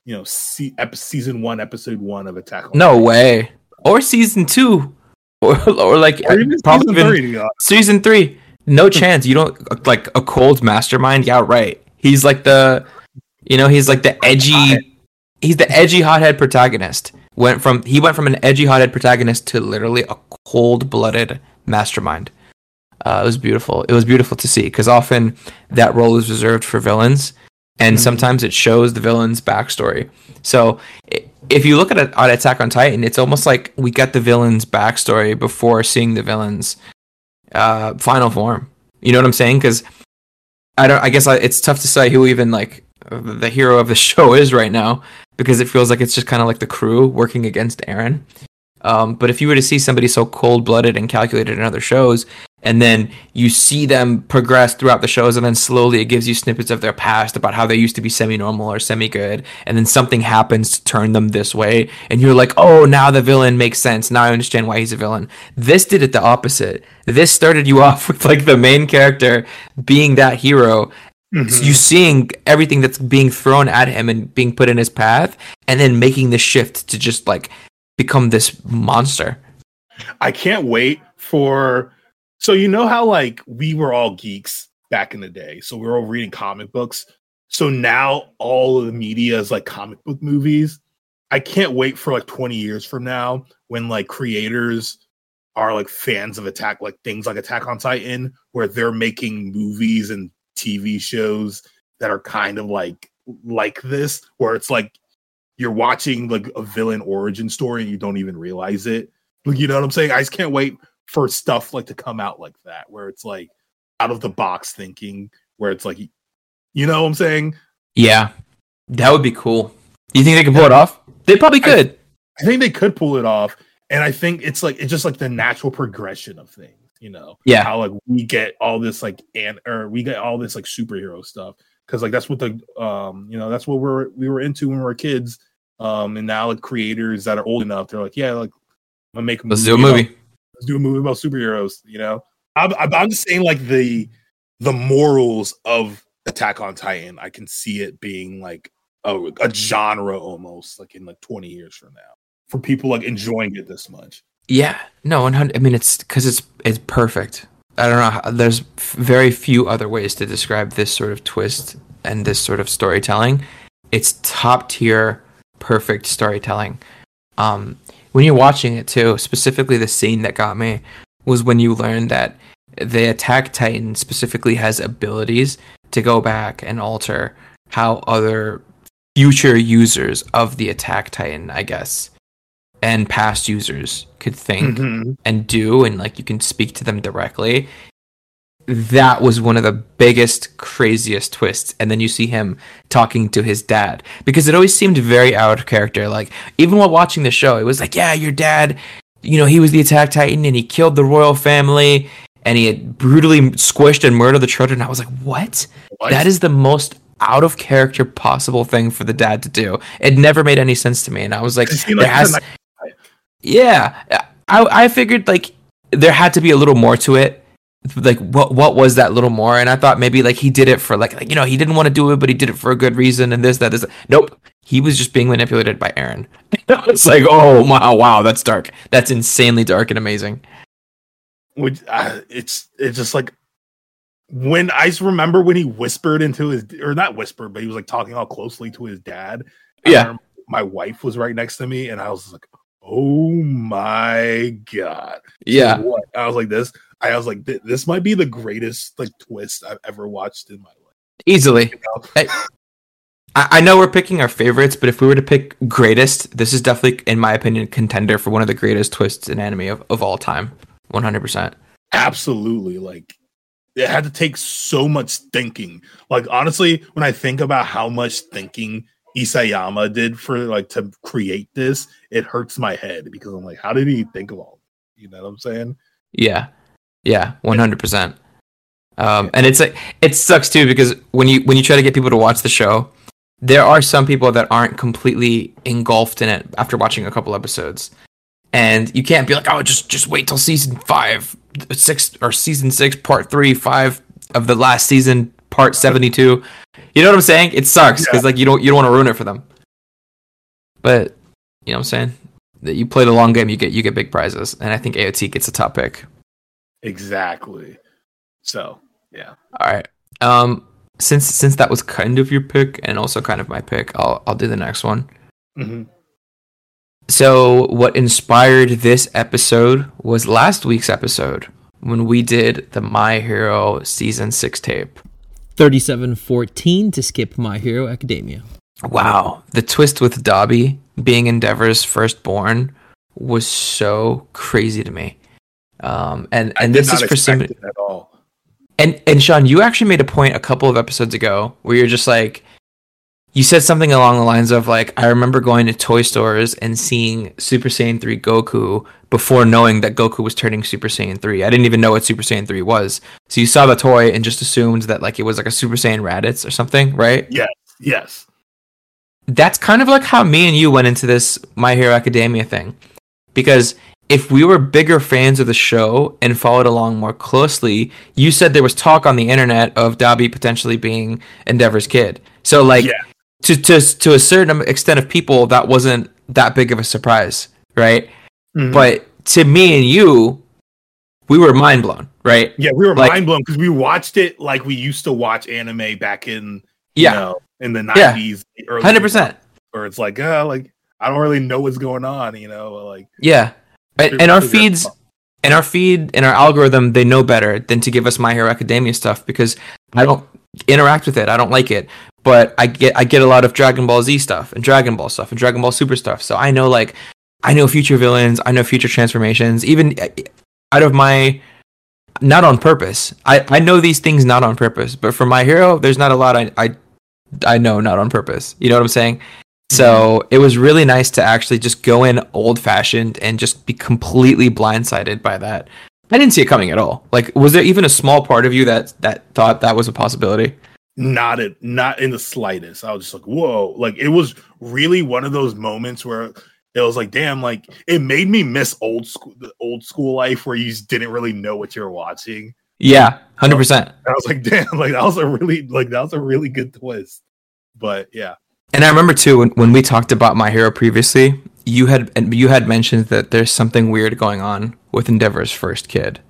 you know se- ep- season one episode one of attack on no way. Or season two, or or like or even probably season even three, to be honest. season three. No chance. You don't like a cold mastermind. Yeah, right. He's like the, you know, he's like the edgy. He's the edgy hothead protagonist. Went from he went from an edgy hothead protagonist to literally a cold blooded mastermind. Uh, it was beautiful. It was beautiful to see because often that role is reserved for villains, and Mhm. sometimes it shows the villain's backstory. So if you look at, it, at Attack on Titan, it's almost like we get the villain's backstory before seeing the villain's uh, final form. You know what I'm saying? Because I don't. I guess I, it's tough to say who even like the hero of the show is right now because it feels like it's just kind of like the crew working against Eren. Um, but if you were to see somebody so cold blooded and calculated in other shows, and then you see them progress throughout the shows, and then slowly it gives you snippets of their past about how they used to be semi normal or semi good, and then something happens to turn them this way, and you're like, oh, now the villain makes sense. Now I understand why he's a villain. This did it the opposite. This started you off with like the main character being that hero, Mhm. you seeing everything that's being thrown at him and being put in his path, and then making the shift to just like become this monster. I can't wait for. So you know how like we were all geeks back in the day, so we were all reading comic books. So now all of the media is like comic book movies. I can't wait for like 20 years from now when like creators are like fans of Attack, like things like Attack on Titan, where they're making movies and TV shows that are kind of like like this, where it's like you're watching like a villain origin story and you don't even realize it. Like, You know what I'm saying? I just can't wait for stuff like to come out like that, where it's like out of the box thinking, where it's like, you know what I'm saying? Yeah, that would be cool. You think they can pull it off? They probably I- could. I think they could pull it off, and I think it's like it's just like the natural progression of things. You know, Yeah. how like we get all this like and or we get all this like superhero stuff because like that's what the um you know that's what we're we were into when we were kids. Um, and now like creators that are old enough, they're like, yeah, like I'm gonna make a Let's do a about- movie. let's do a movie about superheroes. You know, I'm, I'm just saying like the the morals of Attack on Titan. I can see it being like a, a genre almost like in like 20 years from now for people like enjoying it this much. Yeah, no, 100. I mean, it's because it's it's perfect. I don't know. How, there's f- very few other ways to describe this sort of twist and this sort of storytelling. It's top tier, perfect storytelling. Um, when you're watching it too, specifically the scene that got me was when you learned that the attack titan specifically has abilities to go back and alter how other future users of the attack titan, I guess, and past users could think Mhm. and do and like you can speak to them directly that was one of the biggest craziest twists. And then you see him talking to his dad. Because it always seemed very out of character. Like even while watching the show it was like yeah your dad you know he was the attack titan and he killed the royal family and he had brutally squished and murdered the children. I was like what? What? that is the most out of character possible thing for the dad to do. It never made any sense to me. And i was like there like, has yeah, I I figured like there had to be a little more to it. Like what what was that little more? And I thought maybe like he did it for like, like you know he didn't want to do it, but he did it for a good reason and this that this. Nope, he was just being manipulated by Eren. it's like oh wow wow that's dark. That's insanely dark and amazing. Which uh, it's it's just like when i remember when he whispered into his or not whispered, but he was like talking all closely to his dad. Yeah. my wife was right next to me, and I was like, "Oh my god!" Yeah, What? I was like, "This." I was like, "This might be the greatest like twist I've ever watched in my life." easily. You know? I, I know we're picking our favorites, but if we were to pick greatest, this is definitely, in my opinion, contender for one of the greatest twists in anime of, of all time. One hundred percent. absolutely like it had to take so much thinking like honestly when i think about how much thinking isayama did for like to create this it hurts my head because i'm like how did he think of all you know what i'm saying Yeah, yeah, one hundred percent. Um, and it's like it sucks too because when you when you try to get people to watch the show, there are some people that aren't completely engulfed in it after watching a couple episodes, and you can't be like, oh, just just wait till season five, six or season six, part three, five of the last season, part seventy two. You know what I'm saying? It sucks because like you don't you don't want to ruin it for them. But you know what I'm saying? That you play the long game, you get you get big prizes, and I think AOT gets a top pick. Exactly so yeah All right. Um, since since that was kind of your pick and also kind of my pick, I'll I'll do the next one. Mhm. So, what inspired this episode was last week's episode when we did the My Hero season six tape. 3714 to skip My Hero Academia. Wow, the twist with Dabi being Endeavor's firstborn was so crazy to me. Um, and and this is for somebody. at all And and Sean, you actually made a point a couple of episodes ago where you're just like you said something along the lines of like I remember going to toy stores and seeing Super Saiyan 3 Goku before knowing that Goku was turning Super Saiyan 3. I didn't even know what Super Saiyan 3 was. So you saw the toy and just assumed that like it was like a Super Saiyan Raditz or something, right? Yes, yes That's kind of like how me and you went into this My Hero Academia thing. Because if we were bigger fans of the show and followed along more closely, you said there was talk on the internet of Dabi potentially being Endeavor's kid. So like Yeah. to to to a certain extent of people, that wasn't that big of a surprise, right? Mhm. But to me and you, we were mind blown, right? yeah, we were like- mind blown because we watched it like we used to watch anime back in you Yeah, know, in the nineties, hundred percent. Where it's like, uh, like I don't really know what's going on, you know, like Yeah, and, and our feeds, and our feed, and our algorithm, they know better than to give us My Hero Academia stuff because I don't interact with it. I don't like it, but I get I get a lot of Dragon Ball Z stuff and Dragon Ball stuff and Dragon Ball Super stuff. So I know like I know future villains, I know future transformations, even uh, out of my not on purpose. I I know these things not on purpose, but for My Hero, there's not a lot I I I know not on purpose. You know what I'm saying? So mm-hmm. it was really nice to actually just go in old fashioned and just be completely blindsided by that. I didn't see it coming at all. Like, was there even a small part of you that that thought that was a possibility? not it, not in the slightest. I was just like, whoa, like it was really one of those moments where it was like, damn, like it made me miss old school, the old school life where you just didn't really know what you were watching. Yeah, hundred percent. I was like, damn, like that was a really like that was a really good twist. But yeah, And I remember too when, when we talked about My Hero previously, you had you had mentioned that there's something weird going on with Endeavor's first kid.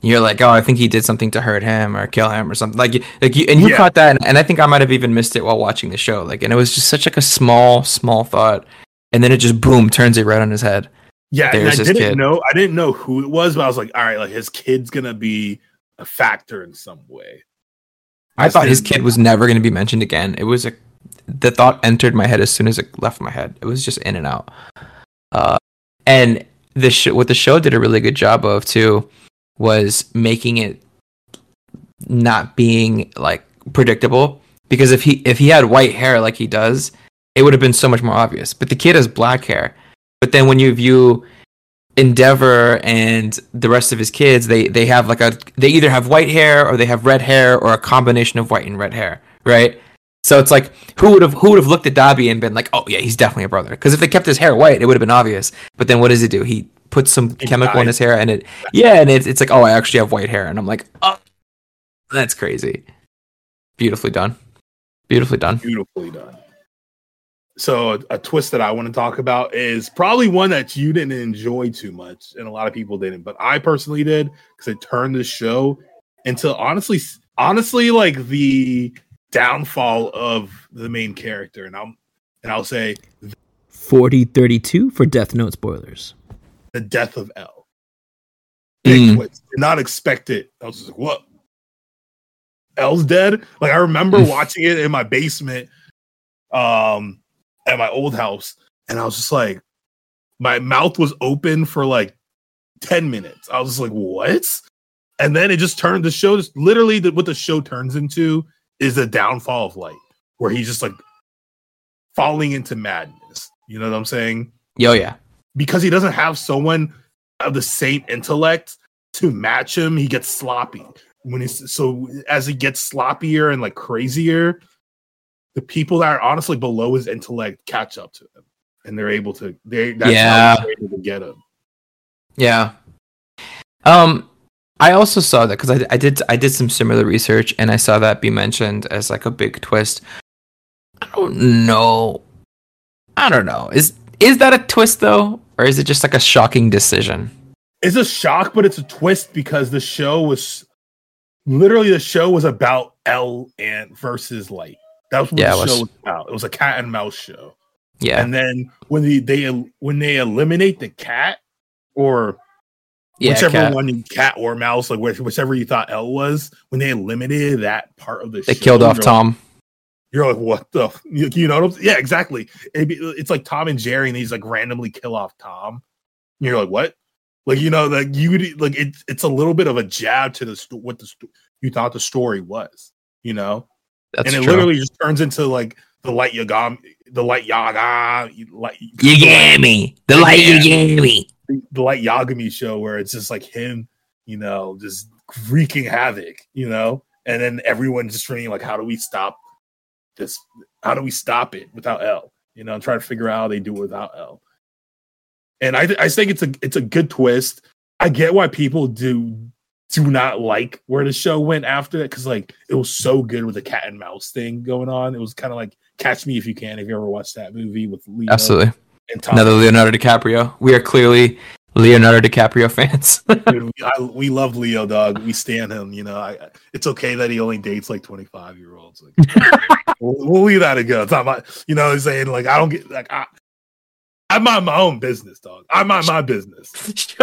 You're like, oh, I think he did something to hurt him or kill him or something. Like, like you, and you Yeah. caught that, and, and I think I might have even missed it while watching the show. Like, and it was just such like a small, small thought, and then it just boom turns it right on his head. yeah. And I didn't kid. know I didn't know who it was, but I was like, all right, like his kid's gonna be a factor in some way. I just thought his kid was never going to be mentioned again. It was a the thought entered my head as soon as it left my head. It was just in and out. Uh, and the sh- what the show did a really good job of too was making it not being like predictable because if he if he had white hair like he does, it would have been so much more obvious. But the kid has black hair. But then when you view Endeavor and the rest of his kids, they they have like a they either have white hair or they have red hair or a combination of white and red hair, right? So it's like who would have who would have looked at Dabi and been like, oh yeah, he's definitely a brother. Because if they kept his hair white, it would have been obvious. But then what does he do? He puts some He chemical in his hair and it yeah, and it's it's like oh I actually have white hair and I'm like oh that's crazy. Beautifully done, beautifully done. beautifully done. So a, a twist that I want to talk about is probably one that you didn't enjoy too much, and a lot of people didn't, but I personally did because it turned the show into honestly, honestly, like the downfall of the main character, and I'll and I'll say 4032 for Death Note spoilers. the death of L. Mm. Did not expect it. I was just like, what? L's dead? Like I remember Mm. watching it in my basement, um, at my old house, and I was just like, my mouth was open for like 10 minutes. I was just like, what? And then it just turned the show, just literally the, what the show turns into is the downfall of light, where he's just like falling into madness. You know what I'm saying? Yo yeah, because he doesn't have someone of the same intellect to match him, he gets sloppy. When he's so as he gets sloppier and like crazier, the people that are honestly below his intellect catch up to him, and they're able to. They that's Yeah. how they're able to get him. Yeah. Um, I also saw that because I, I did I did some similar research and I saw that be mentioned as like a big twist. I don't know. I don't know. Is is that a twist though, or is it just like a shocking decision? It's a shock, but it's a twist because the show was literally the show was about L and versus Light. That was what Yeah, the was. show was about. It was a cat and mouse show. Yeah. And then when the, they when they eliminate the cat or yeah. whichever Cat. one you cat or mouse, like which, whichever you thought L was, when they eliminated that part of the They show, killed off Tom. Like, you're like, what the? You, you know what I'm? Yeah, exactly. It'd be, it's like Tom and Jerry, and these like randomly kill off Tom. And you're like, what? Like you know, like you would- like it's it's a little bit of a jab to the what the you thought the story was. You know, That's and it true. literally just turns into like the light Yagami, the light Yaga, light, Yagami, the light Yeah. Yagami. the light Yagami show where it's just like him, you know, just wreaking havoc, you know, and then everyone just trying like, how do we stop this? How do we stop it without L? You know, and try to figure out how they do it without L. and I I think it's a it's a good twist. I get why people do do not like where the show went after it because like it was so good with the cat and mouse thing going on. It was kind of like Catch Me If You Can. If you ever watched that movie with Leo Absolutely. Another Leonardo DiCaprio. We are clearly Leonardo DiCaprio fans. Dude, we, I, we love Leo, dog. We stand him. You know, I, it's okay that he only dates like twenty five year olds. Like, we'll, we'll leave that go. It's not my, you know, what I'm saying like I don't get like I, I mind my own business, dog. I mind my business.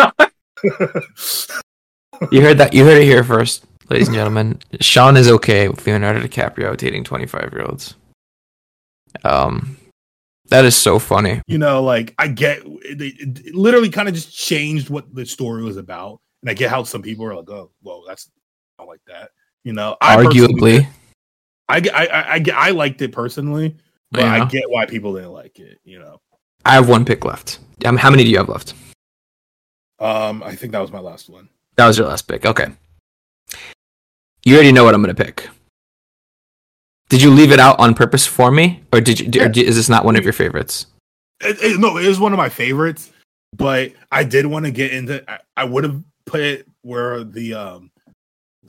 you heard that. You heard it here first, ladies and gentlemen. Sean is okay with Leonardo DiCaprio dating 25 year olds. Um, that is so funny. you know, like I get it literally kind of just changed what the story was about, and I get how some people are like, "Oh, well, that's not like that." You know, I Arguably, I I, I, I I liked it personally, but I get why people didn't like it. You know, I have one pick left. Um, how many do you have left? um, I think that was my last one. That was your last pick. Okay. You already know what I'm going to pick. Did you leave it out on purpose for me, or did you? Or Yeah. is this not one of your favorites? It, it- no, it is one of my favorites, but I did want to get into. I, I would have put it where the um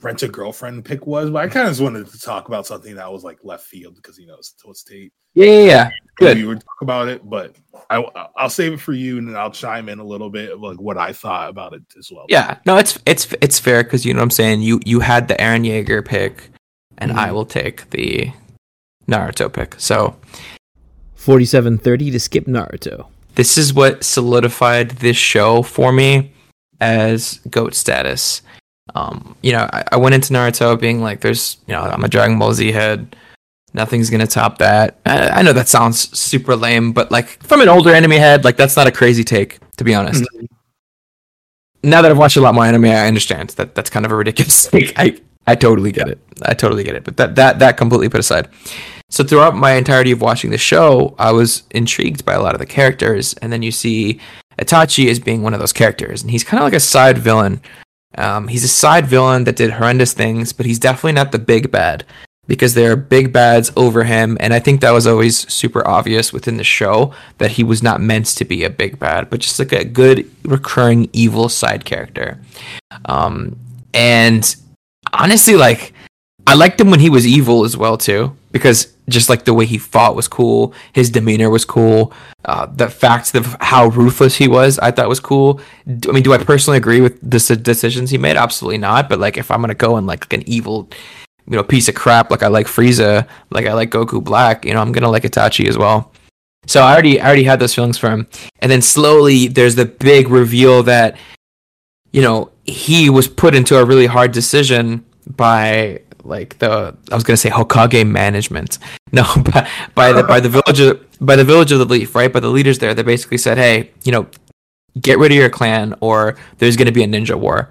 rent a girlfriend pick was, but I kind of just wanted to talk about something that was like left field because you know it's Toad State. Yeah, yeah, yeah. Good. We would talk about it, but I I'll save it for you, and then I'll chime in a little bit of like what I thought about it as well. Yeah, no, it's it's it's fair because you know what I'm saying. You you had the Eren Yeager pick, and I Mhm. will take the Naruto pick. So 4730 to skip Naruto. this is what solidified this show for me as goat status. Um, you know, I, I went into Naruto being like, "There's, you know, I'm a Dragon Ball Z head. Nothing's gonna top that." I, I know that sounds super lame, but like from an older anime head, like that's not a crazy take, to be honest. Now that I've watched a lot more anime, I understand that that's kind of a ridiculous take. I I totally get it. I totally get it. But that that that completely put aside. So throughout my entirety of watching the show, I was intrigued by a lot of the characters, and then you see Itachi as being one of those characters, and he's kind of like a side villain. Um, he's a side villain that did horrendous things, but he's definitely not the big bad because there are big bads over him, and I think that was always super obvious within the show that he was not meant to be a big bad, but just like a good recurring evil side character. Um, and honestly, like I liked him when he was evil as well too, because just like the way he fought was cool, his demeanor was cool. Uh, the fact of how ruthless he was, I thought was cool. I mean, do I personally agree with the decisions he made? Absolutely not. But like, if I'm gonna go in like an evil, you know, piece of crap, like I like Frieza, like I like Goku Black, you know, I'm gonna like Itachi as well. So I already, I already had those feelings for him, and then slowly there's the big reveal that, you know, he was put into a really hard decision by like the I was gonna say Hokage management. No, by, by the by the village of, by the village of the leaf, right? By the leaders there, they basically said, "Hey, you know, get rid of your clan, or there's gonna be a ninja war."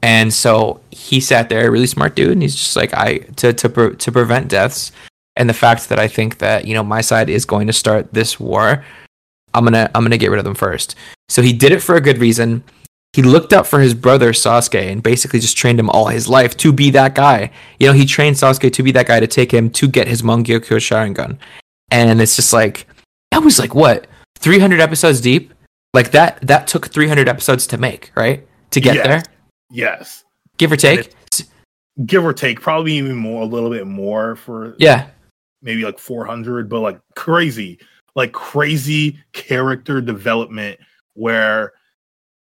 And so he sat there, a really smart dude, and he's just like, "I to to pre- to prevent deaths, and the fact that I think that you know my side is going to start this war, I'm gonna I'm gonna get rid of them first. So he did it for a good reason he looked up for his brother Sasuke and basically just trained him all his life to be that guy. You know, he trained Sasuke to be that guy to take him to get his Mangekyo Sharingan. And it's just like that was like what? 300 episodes deep? Like that that took 300 episodes to make, right? To get Yes. there, Yes, give or take. give or take, probably even more, a little bit more for Yeah. maybe like 400, but like crazy, like crazy character development where,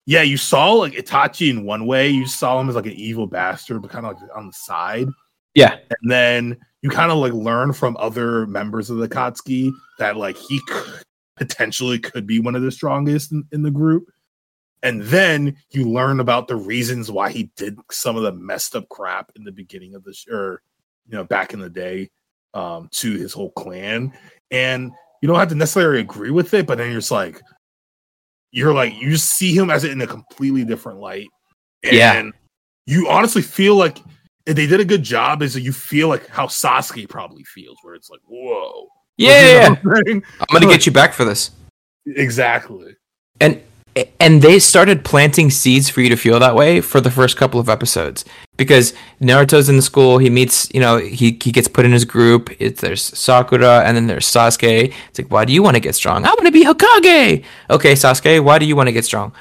yeah, you saw like Itachi in one way, you saw him as like an evil bastard, but kind of like on the side. Yeah. And then you kind of like learn from other members of the Akatsuki that like he could, potentially could be one of the strongest in, in the group. And then you learn about the reasons why he did some of the messed up crap in the beginning of the sh- or you know back in the day um to his whole clan. And you don't have to necessarily agree with it, but then you're just like you're like you just see him as in a completely different light. And Yeah. you honestly feel like they did a good job is that you feel like how Sasuke probably feels, where it's like, whoa. Yeah, yeah, You yeah. know I'm? I'm gonna get you back for this. Exactly. And and they started planting seeds for you to feel that way for the first couple of episodes because Naruto's in the school. He meets, you know, he he gets put in his group. It's there's Sakura and then there's Sasuke. It's like, why do you want to get strong? I want to be Hokage. Okay, Sasuke, why do you want to get strong?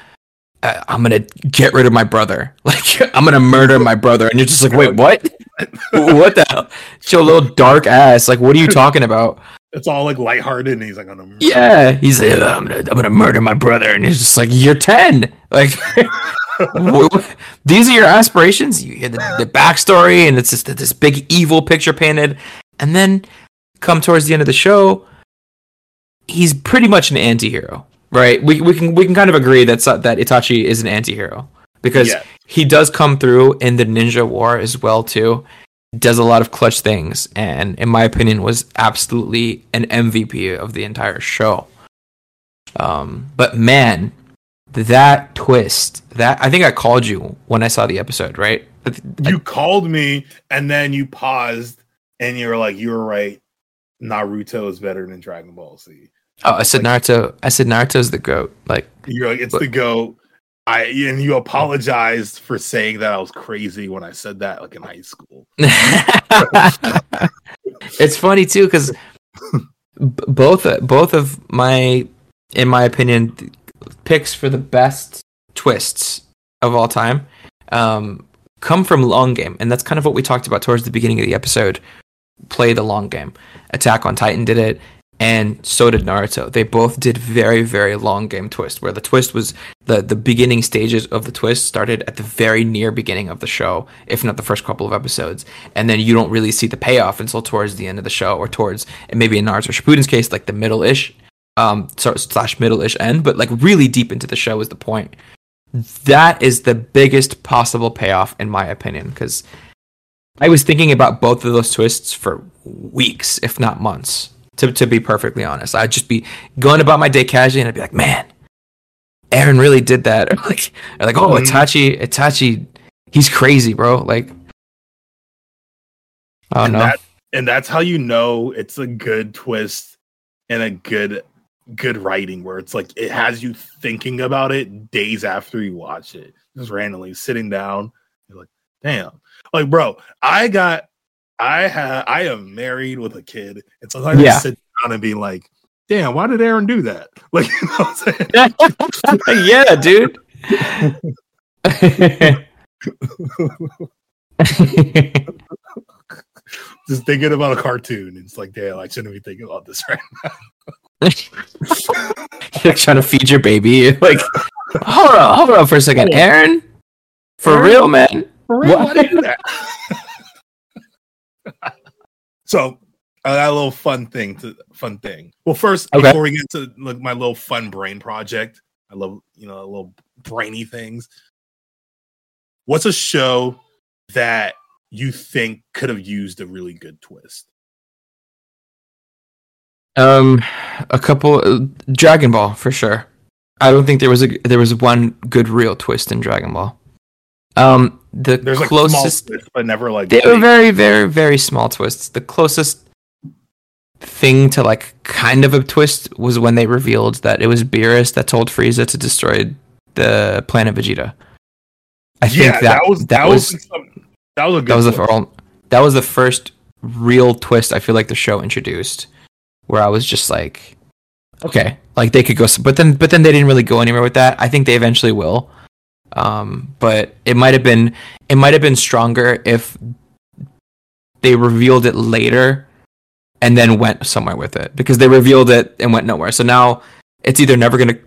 Uh, I'm gonna get rid of my brother. Like I'm gonna murder my brother, and you're just like, wait, what? what the hell? Show a little dark ass. Like, what are you talking about? It's all like lighthearted, and he's like, oh, "I'm gonna Yeah, he's like, I'm gonna, I'm gonna murder my brother, and he's just like, you're ten. Like, these are your aspirations. You hear the, the backstory, and it's just this big evil picture painted, and then come towards the end of the show, he's pretty much an anti-hero, right? We we can we can kind of agree that that Itachi is an anti-hero because Yeah. he does come through in the ninja war as well too does a lot of clutch things and in my opinion was absolutely an mvp of the entire show um but man that twist that i think i called you when i saw the episode right You called me, and then you paused, and you were like, "You were right. Naruto is better than Dragon Ball Z." oh i said naruto i said naruto's the goat like You're like, "It's But- the go." I and you apologized for saying that I was crazy when I said that, like in high school. it's funny too because both both of my in my opinion picks for the best twists of all time um, come from long game and that's kind of what we talked about towards the beginning of the episode play the long game attack on titan did it and so did naruto. They both did very very long game twist where the twist was the the beginning stages of the twist started at the very near beginning of the show if not the first couple of episodes. And then you don't really see the payoff until towards the end of the show or towards and maybe in naruto shippuden's case like the middle-ish um sort slash middle-ish end but like really deep into the show is the point. That is the biggest possible payoff in my opinion because i was thinking about both of those twists for weeks if not months to, to be perfectly honest. I'd just be going about my day casually and i'd be like man eren really did that. Or like, or like oh Mhm. itachi itachi he's crazy bro. Like oh and no that and that's how you know it's a good twist and a good good writing where it's like it has you thinking about it days after you watch it just randomly sitting down you're like damn. Like bro i got i have i am married with a kid and sometimes Yeah. i sit down and be like damn why did eren do that like you know what i'm saying yeah dude just thinking about a cartoon it's like damn i shouldn't be thinking about this right now. You're trying to feed your baby. Like, hold on, hold on for a second, Eren. For Eren? real, man. For real? What? Why do you do that? So got a little fun thing to fun thing. Well, first Okay. before we get to like my little fun brain project, I love you know little brainy things. What's a show that you think could have used a really good twist? Um, a couple. uh, Dragon Ball for sure. I don't think there was a there was one good real twist in Dragon Ball. Um, the There's like small closest twists, but never like they were very very very small twists. The closest thing to like kind of a twist was when they revealed that it was Beerus that told Frieza to destroy the planet Vegeta. I yeah, think that, was that was some- that was a good that was the twist. fir- that was the first real twist I feel like the show introduced, where I was just like, okay, like they could go, but then but then they didn't really go anywhere with that. I think they eventually will, um, but it might have been it might have been stronger if they revealed it later and then went somewhere with it because they revealed it and went nowhere. So now it's either never gonna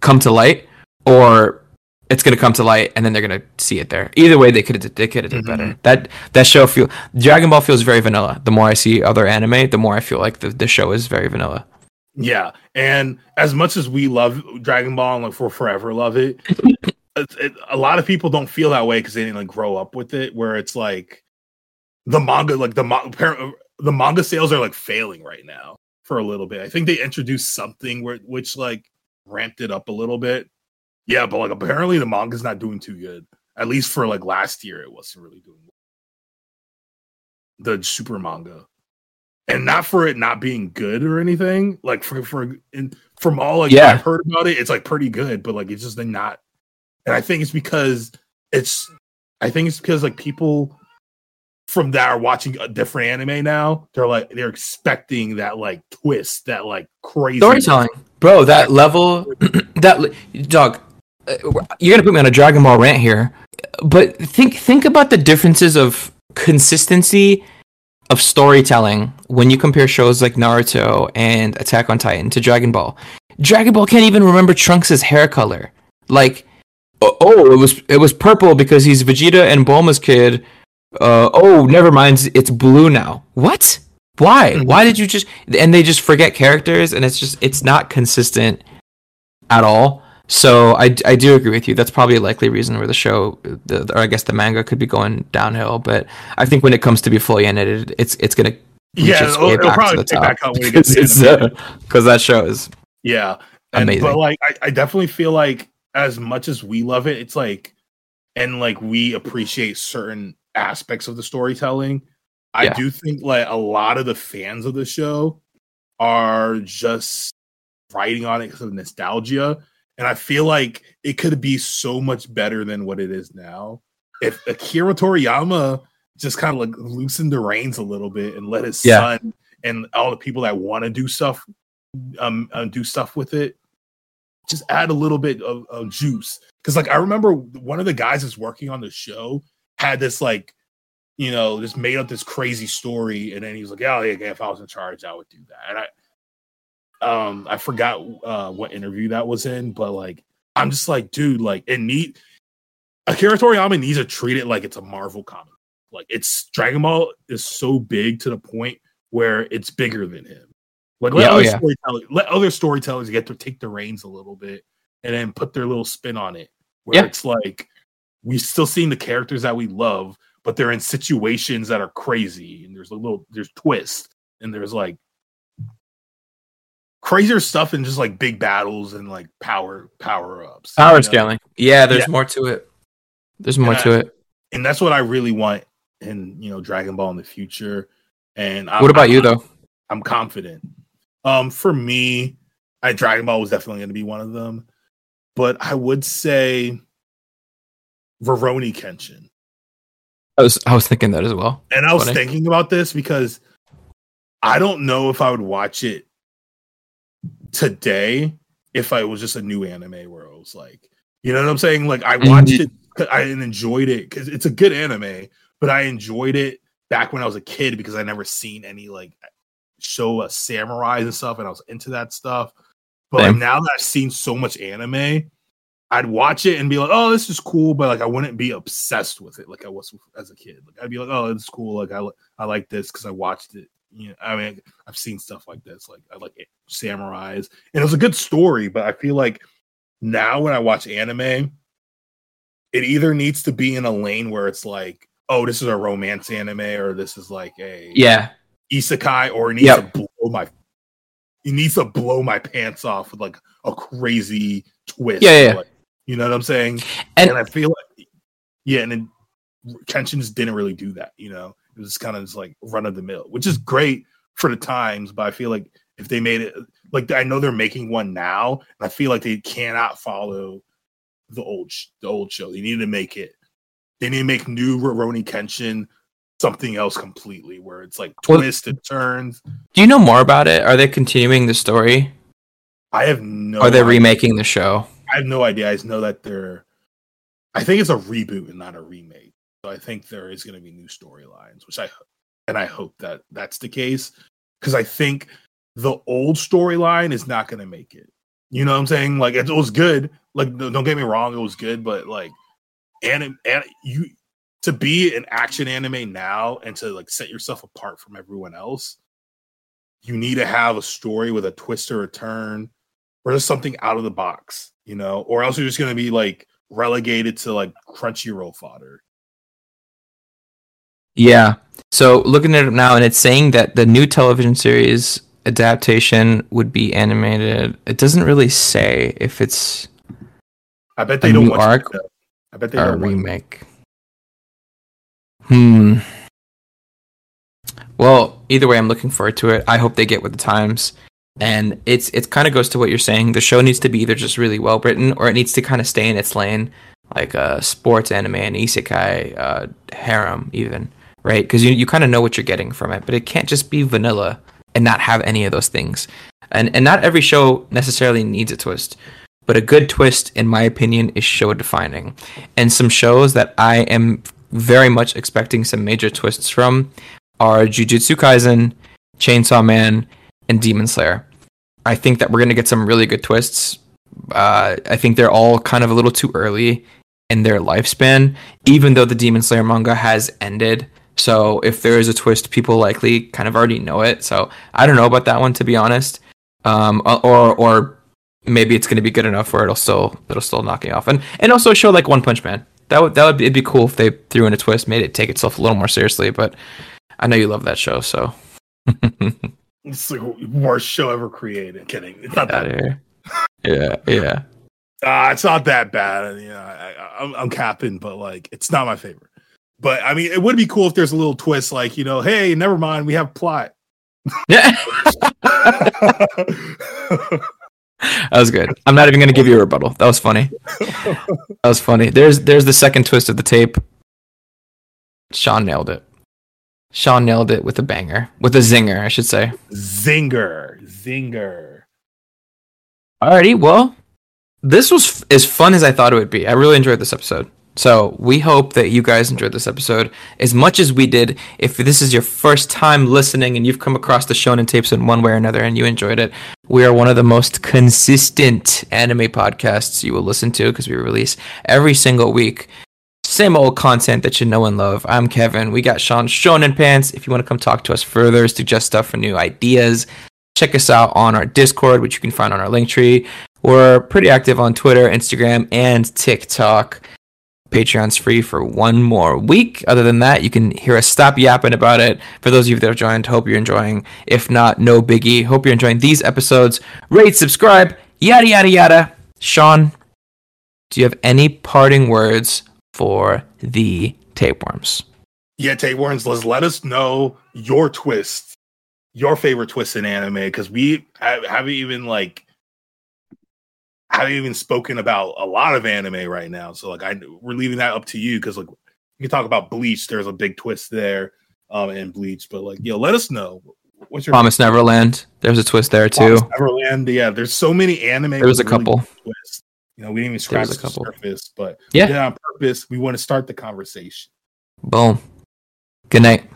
come to light or it's gonna come to light and then they're gonna see it there. Either way, they could have they could have did better. That that show feel Dragon Ball feels very vanilla. The more I see other anime, the more I feel like the, the show is very vanilla. Yeah, and as much as we love Dragon Ball and like for forever love it, it, it a lot of people don't feel that way because they didn't like grow up with it. Where it's like the manga, like the ma- apparent- uh, the manga sales are like failing right now for a little bit. I think they introduced something where which like ramped it up a little bit. Yeah, but like apparently the manga's not doing too good. At least for like last year, it wasn't really doing well. the super manga. and not for it not being good or anything. Like for for in, from all like Yeah. I've heard about it, it's like pretty good, but like it's just like, not. And I think it's because it's. I think it's because like people from that are watching a different anime now. They're like they're expecting that like twist, that like crazy Storytelling, bro. That level, that dog. uh, You're gonna put me on a Dragon Ball rant here, but think think about the differences of consistency of storytelling when you compare shows like Naruto and Attack on Titan to Dragon Ball. Dragon Ball can't even remember Trunks' hair color. Like, oh, oh, it was it was purple because he's Vegeta and Bulma's kid. Uh, oh, never mind, it's blue now. What? Why? Hmm. Why did you just? And they just forget characters, and it's just it's not consistent at all. So I, I do agree with you. That's probably a likely reason where the show, the, or I guess the manga, could be going downhill. But I think when it comes to be fully edited, it's it's gonna Yeah, it'll, it'll to probably top back up when it gets because to because uh, that show is Yeah. And Amazing. but like I, I definitely feel like as much as we love it, it's like and like we appreciate certain aspects of the storytelling. I Yeah. do think like a lot of the fans of the show are just writing on it because of nostalgia. And I feel like it could be so much better than what it is now. If Akira Toriyama just kind of like loosened the reins a little bit and let his Yeah. son and all the people that want to do stuff um uh, do stuff with it just add a little bit of, of juice. Because like i remember one of the guys that's working on the show had this like you know just made up this crazy story and then he was like yeah, yeah if i was in charge i would do that. And i um i forgot uh what interview that was in but like i'm just like dude like it need akira toriyama needs to treat it like it's a marvel comic. Like it's dragon ball is so big to the point where it's bigger than him like let Yeah, oh, other yeah. storytellers let other storytellers get to take the reins a little bit and then put their little spin on it. Where Yeah. it's like we still seeing the characters that we love, but they're in situations that are crazy and there's a little there's twists and there's like crazier stuff and just like big battles and like power power ups. power you know? scaling. Yeah, there's more to it. There's more And to it. And that's what I really want in you know Dragon Ball in the future. And I'm, What about I'm- you though? I'm confident. Um, for me, I Dragon Ball was definitely going to be one of them, but I would say Rurouni Kenshin. I was I was thinking that as well. And I was Funny. thinking about this because I don't know if I would watch it today if I was just a new anime where it was like, you know what I'm saying? Like I watched Mhm. it, I enjoyed it because it's a good anime, but I enjoyed it back when I was a kid because I never seen any like show uh, samurais and stuff, and I was into that stuff. But like now that I've seen so much anime, I'd watch it and be like, "Oh, this is cool," but like I wouldn't be obsessed with it like I was as a kid. Like I'd be like, "Oh, it's cool. Like I I like this because I watched it." You know, I mean, I've seen stuff like this. Like I like it, samurais, and it was a good story. But I feel like now when I watch anime, it either needs to be in a lane where it's like, "Oh, this is a romance anime," or this is like a Yeah. Isekai or it needs Yep. to blow my it needs to blow my pants off with like a crazy twist. Yeah, yeah. Like, you know what I'm saying? And, And I feel like yeah, and then Kenshin just didn't really do that, you know. It was kind of just like run of the mill, which is great for the times, but I feel like if they made it like I know they're making one now, and I feel like they cannot follow the old the old show. They need to make it. They need to make new Rurouni Kenshin something else completely, where it's like Well- twists and turns. do you know more about it? Are they continuing the story? I have no. Are they idea. remaking the show? I have no idea. I just know that they're. I think it's a reboot and not a remake. So I think there is going to be new storylines, which I and I hope that that's the case because I think the old storyline is not going to make it. You know what I'm saying? Like it, was good. Like don't get me wrong, it was good, but like and and you to be an action anime now and to like set yourself apart from everyone else, you need to have a story with a twist or a turn or just something out of the box, you know, or else you're just going to be like relegated to like Crunchyroll fodder. Yeah. So looking at it now, and it's saying that the new television series adaptation would be animated. It doesn't really say if it's I bet they A don't new want arc. I bet they a don't remake. Hmm. Well, either way, I'm looking forward to it. I hope they get with the times. And it's it kind of goes to what you're saying. The show needs to be either just really well written, or it needs to kind of stay in its lane, like uh, sports anime and isekai, uh, harem, even right? Because you you kind of know what you're getting from it, but it can't just be vanilla and not have any of those things. And and not every show necessarily needs a twist, but a good twist, in my opinion, is show defining. And some shows that I am very much expecting some major twists from are Jujutsu Kaisen, Chainsaw Man, and Demon Slayer. I think that we're gonna get some really good twists. Uh, I think they're all kind of a little too early in their lifespan, even though the Demon Slayer manga has ended. So if there is a twist, people likely kind of already know it. So I don't know about that one to be honest. Um, or or maybe it's gonna be good enough where it'll still it'll still knock me off. And and also show like One Punch Man. That would that would be, it'd be cool if they threw in a twist, made it take itself a little more seriously. But I know you love that show, so. It's the worst show ever created. Kidding. It's not that. Yeah, yeah. Uh, it's not that bad. You know, I, I, I'm, I'm capping, but like, it's not my favorite. But I mean, it would be cool if there's a little twist, like you know, hey, never mind, we have plot. Yeah. That was good. I'm not even gonna give you a rebuttal. That was funny. That was funny. There's there's the second twist of the tape. Sean nailed it. Sean nailed it with a banger, with a zinger, I should say. Zinger, zinger. Alrighty, well, this was f- as fun as I thought it would be. I really enjoyed this episode. So we hope that you guys enjoyed this episode as much as we did. If this is your first time listening and you've come across the Shonen tapes in one way or another and you enjoyed it, we are one of the most consistent anime podcasts you will listen to because we release every single week. Same old content that you know and love. I'm Kevin. We got Sean Shonen Pants. If you want to come talk to us further, suggest stuff for new ideas, check us out on our Discord, which you can find on our link tree. We're pretty active on Twitter, Instagram, and TikTok. Patreon's free for one more week. Other than that, you can hear us stop yapping about it. For those of you that have joined, hope you're enjoying. If not, no biggie. Hope you're enjoying these episodes. Rate, subscribe, yada, yada, yada. Sean, do you have any parting words for the tapeworms? Yeah, tapeworms. Let's let us know your twist, your favorite twist in anime, because we haven't even like haven't even spoken about a lot of anime right now. So like, I we're leaving that up to you because like you can talk about Bleach. There's a big twist there, um, in Bleach. But like, yo, let us know what's your Promise Neverland. There's a twist there too. Promise Neverland. Yeah, there's so many anime. There was a really couple. twists. You know, we didn't even scratch the couple. surface, but Yeah. yeah, on purpose. We want to start the conversation. Boom. Good night.